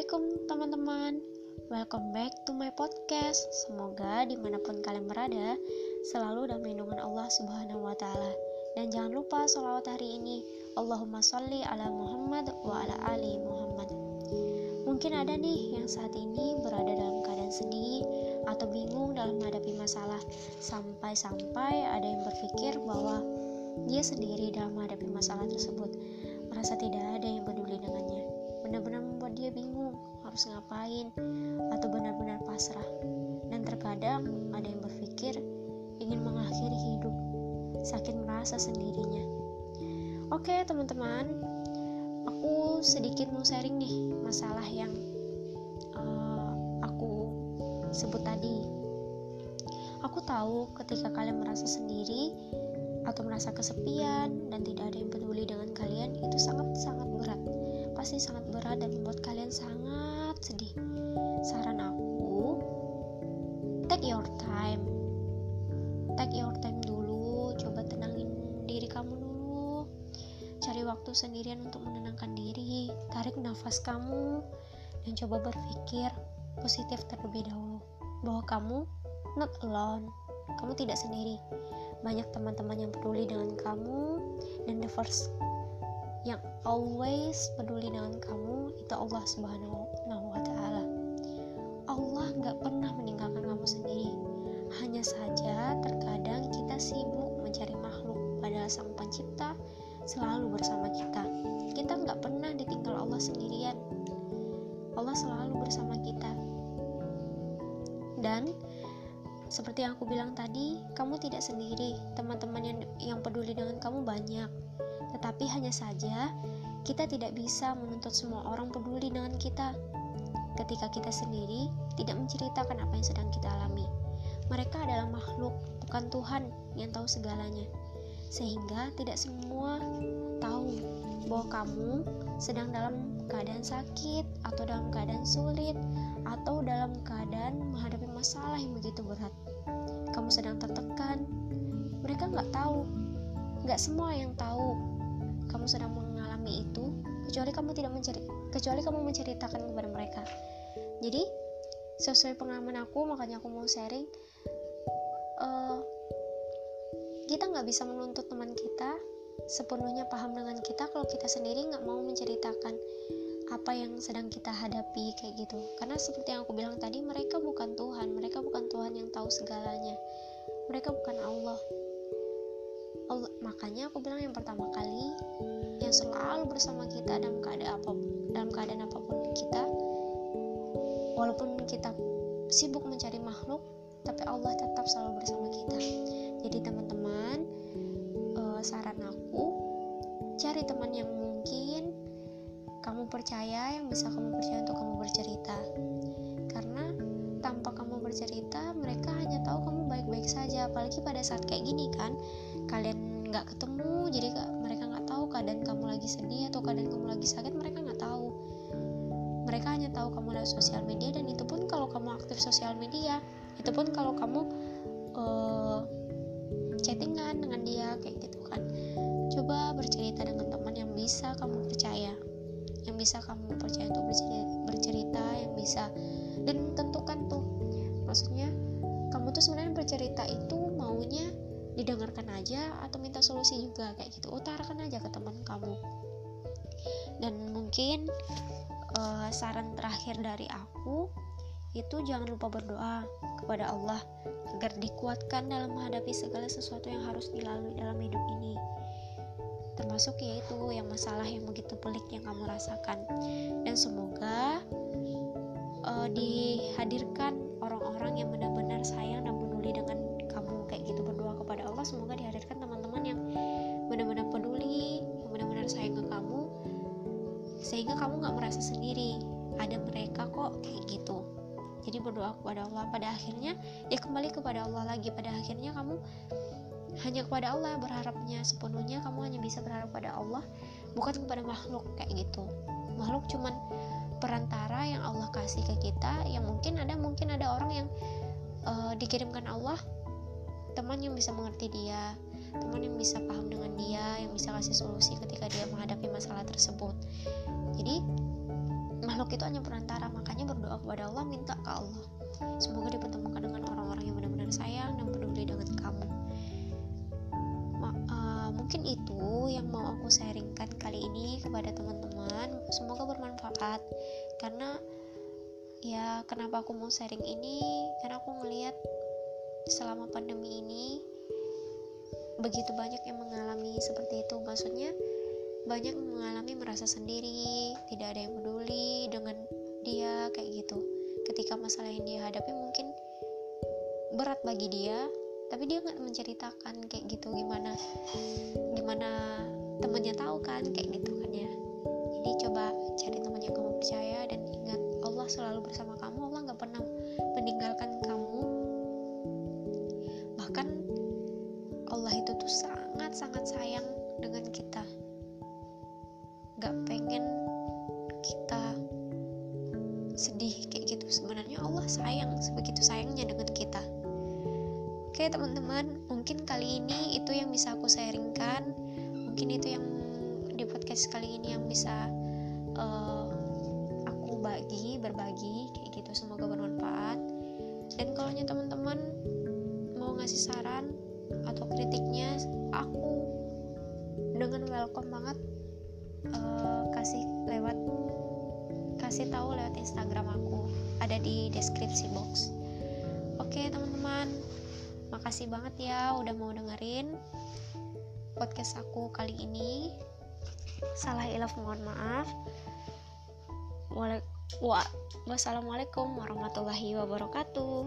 Assalamualaikum teman-teman. Welcome back to my podcast. Semoga di mana pun kalian berada Selalu dalam lindungan Allah subhanahu wa ta'ala. Dan jangan lupa sholawat hari ini. Allahumma sholli ala Muhammad wa ala ali Muhammad. Mungkin ada nih yang saat ini berada dalam keadaan sedih Atau bingung dalam menghadapi masalah. Sampai-sampai ada yang berpikir bahwa dia sendiri dalam menghadapi masalah tersebut. Merasa tidak ada yang peduli dengannya benar-benar membuat dia bingung harus ngapain atau benar-benar pasrah. Dan terkadang ada yang berpikir ingin mengakhiri hidup sakit merasa sendirinya. Oke teman-teman aku sedikit mau sharing nih masalah yang uh, aku sebut tadi. Aku tahu ketika kalian merasa sendiri atau merasa kesepian dan tidak ada yang peduli dengan kalian itu sangat-sangat berat pasti sangat berat dan membuat kalian sangat sedih. Saran aku, take your time. Take your time dulu, coba tenangin diri kamu dulu. Cari waktu sendirian untuk menenangkan diri, tarik nafas kamu, dan coba berpikir positif terlebih dahulu. Bahwa kamu not alone, kamu tidak sendiri. Banyak teman-teman yang peduli dengan kamu, dan the first yang always peduli dengan kamu itu Allah Subhanahu wa taala. Allah nggak pernah meninggalkan kamu sendiri. Hanya saja terkadang kita sibuk mencari makhluk padahal Sang Pencipta selalu bersama kita. Kita nggak pernah ditinggal Allah sendirian. Allah selalu bersama kita. Dan seperti yang aku bilang tadi, kamu tidak sendiri. Teman-teman yang yang peduli dengan kamu banyak tetapi hanya saja kita tidak bisa menuntut semua orang peduli dengan kita. Ketika kita sendiri tidak menceritakan apa yang sedang kita alami. Mereka adalah makhluk, bukan Tuhan yang tahu segalanya. Sehingga tidak semua tahu bahwa kamu sedang dalam keadaan sakit atau dalam keadaan sulit atau dalam keadaan menghadapi masalah yang begitu berat. Kamu sedang tertekan. Mereka nggak tahu. Nggak semua yang tahu kamu sedang mengalami itu kecuali kamu tidak mencari kecuali kamu menceritakan kepada mereka. Jadi sesuai pengalaman aku makanya aku mau sharing uh, kita nggak bisa menuntut teman kita sepenuhnya paham dengan kita kalau kita sendiri nggak mau menceritakan apa yang sedang kita hadapi kayak gitu. Karena seperti yang aku bilang tadi mereka bukan Tuhan mereka bukan Tuhan yang tahu segalanya. Mereka bukan Allah Allah, makanya aku bilang yang pertama kali yang selalu bersama kita dalam keadaan apa pun dalam keadaan apa pun kita walaupun kita sibuk mencari makhluk tapi Allah tetap selalu bersama kita. Jadi teman-teman uh, saran aku cari teman yang mungkin kamu percaya yang bisa kamu percaya untuk kamu bercerita bercerita mereka hanya tahu kamu baik-baik saja. Apalagi pada saat kayak gini kan kalian nggak ketemu jadi mereka nggak tahu keadaan kamu lagi sedih atau keadaan kamu lagi sakit mereka nggak tahu. Mereka hanya tahu kamu lewat sosial media dan itu pun kalau kamu aktif sosial media itu pun kalau kamu uh, chattingan dengan dia kayak gitu kan. Coba bercerita dengan teman yang bisa kamu percaya yang bisa kamu kamu tuh sebenarnya bercerita itu maunya didengarkan aja atau minta solusi juga kayak gitu. Utarakan aja ke teman kamu. Dan mungkin uh, saran terakhir dari aku itu jangan lupa berdoa kepada Allah agar dikuatkan dalam menghadapi segala sesuatu yang harus dilalui dalam hidup ini. Termasuk yaitu yang masalah yang begitu pelik yang kamu rasakan. Dan semoga uh, dihadirkan orang-orang yang benar-benar sayang dan peduli dengan kamu kayak gitu berdoa kepada Allah. Semoga dihadirkan teman-teman yang benar-benar peduli yang benar-benar sayang ke kamu sehingga kamu nggak merasa sendiri. Ada mereka kok kayak gitu. Jadi berdoa kepada Allah. Pada akhirnya ya kembali kepada Allah lagi. Pada akhirnya kamu hanya kepada Allah berharapnya sepenuhnya. Kamu hanya bisa berharap pada Allah bukan kepada makhluk kayak gitu. Makhluk cuman perantara yang Allah kasih ke kita. Yang mungkin ada mungkin ada orang yang uh, dikirimkan Allah teman yang bisa mengerti dia teman yang bisa paham dengan dia yang bisa kasih solusi ketika dia menghadapi masalah tersebut. Jadi makhluk itu hanya perantara makanya berdoa kepada Allah minta ke Allah. Semoga dipertemukan dengan orang-orang yang benar-benar sayang dan peduli dengan kamu. Ma uh, mungkin itu yang mau aku sharingkan kali ini kepada teman-teman. Semoga bermanfaat karena ya kenapa aku mau sharing ini? Karena aku ngelihat selama pandemi ini begitu banyak yang mengalami seperti itu. Maksudnya banyak mengalami merasa sendiri tidak ada yang peduli dengan dia kayak gitu. Ketika masalah yang dia hadapi mungkin berat bagi dia tapi dia nggak menceritakan kayak gitu gimana gimana temennya tahu kan kayak gitu kan ya. Jadi coba cari teman yang kamu percaya dan ingat selalu bersama kamu Allah nggak pernah meninggalkan kamu. Bahkan Allah itu tuh sangat sangat sayang dengan kita. Nggak pengen kita sedih kayak gitu. Sebenarnya Allah sayang sebegitu sayangnya dengan kita. Oke teman-teman mungkin kali ini itu yang bisa aku sharingkan. Mungkin itu yang di podcast kali ini yang bisa aku bagi berbagi kayak gitu. Semoga bermanfaat. Dan kalau teman-teman mau ngasih saran atau kritiknya aku dengan welcome banget uh, kasih lewat kasih tahu lewat Instagram aku. Ada di deskripsi box. Oke teman-teman. Makasih banget ya udah mau dengerin podcast aku kali ini. Salah ilaf mohon maaf wassalamualaikum warahmatullahi wabarakatuh